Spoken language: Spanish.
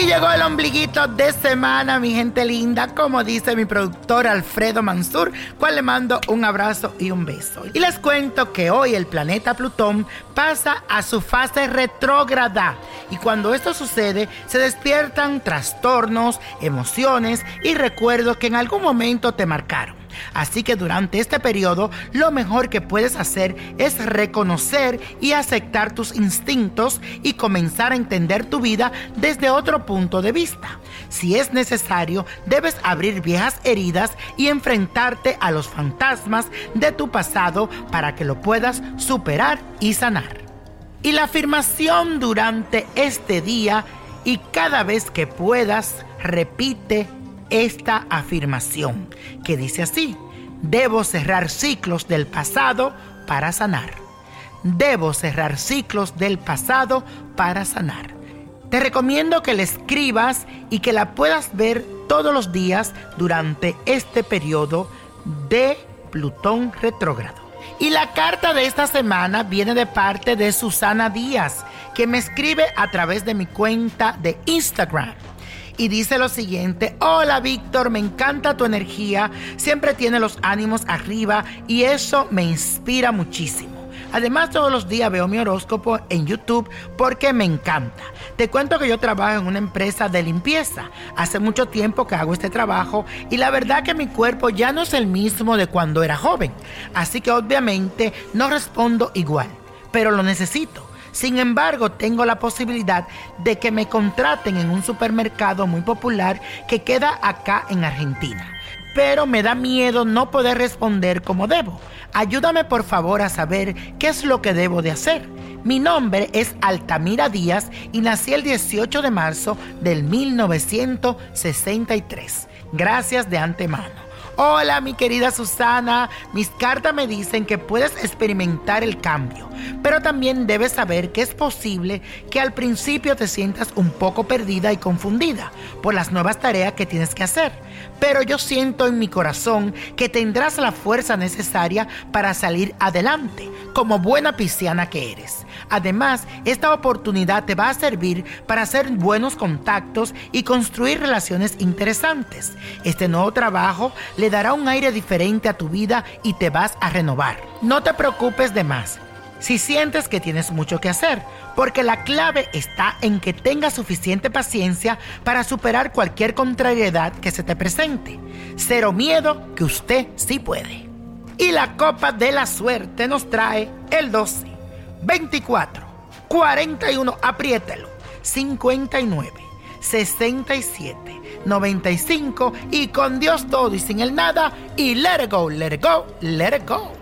llegó el ombliguito de semana, mi gente linda, como dice mi productor Alfredo Mansur, cual le mando un abrazo y un beso. Y les cuento que hoy el planeta Plutón pasa a su fase retrógrada y cuando esto sucede se despiertan trastornos, emociones y recuerdos que en algún momento te marcaron. Así que durante este periodo lo mejor que puedes hacer es reconocer y aceptar tus instintos y comenzar a entender tu vida desde otro punto de vista. Si es necesario, debes abrir viejas heridas y enfrentarte a los fantasmas de tu pasado para que lo puedas superar y sanar. Y la afirmación durante este día y cada vez que puedas, repite esta afirmación que dice así, debo cerrar ciclos del pasado para sanar. Debo cerrar ciclos del pasado para sanar. Te recomiendo que la escribas y que la puedas ver todos los días durante este periodo de Plutón retrógrado. Y la carta de esta semana viene de parte de Susana Díaz, que me escribe a través de mi cuenta de Instagram y dice lo siguiente, hola Víctor, me encanta tu energía, siempre tiene los ánimos arriba y eso me inspira muchísimo. Además, todos los días veo mi horóscopo en YouTube porque me encanta. Te cuento que yo trabajo en una empresa de limpieza. Hace mucho tiempo que hago este trabajo y la verdad que mi cuerpo ya no es el mismo de cuando era joven. Así que obviamente no respondo igual, pero lo necesito sin embargo, tengo la posibilidad de que me contraten en un supermercado muy popular que queda acá en Argentina. Pero me da miedo no poder responder como debo. Ayúdame por favor a saber qué es lo que debo de hacer. Mi nombre es Altamira Díaz y nací el 18 de marzo del 1963. Gracias de antemano. Hola mi querida Susana, mis cartas me dicen que puedes experimentar el cambio, pero también debes saber que es posible que al principio te sientas un poco perdida y confundida por las nuevas tareas que tienes que hacer. Pero yo siento en mi corazón que tendrás la fuerza necesaria para salir adelante, como buena pisciana que eres. Además, esta oportunidad te va a servir para hacer buenos contactos y construir relaciones interesantes. Este nuevo trabajo le dará un aire diferente a tu vida y te vas a renovar. No te preocupes de más si sientes que tienes mucho que hacer, porque la clave está en que tengas suficiente paciencia para superar cualquier contrariedad que se te presente. Cero miedo que usted sí puede. Y la copa de la suerte nos trae el 12, 24, 41, apriételo, 59, 67. 95 y con Dios todo y sin el nada y let it go, let it go, let it go.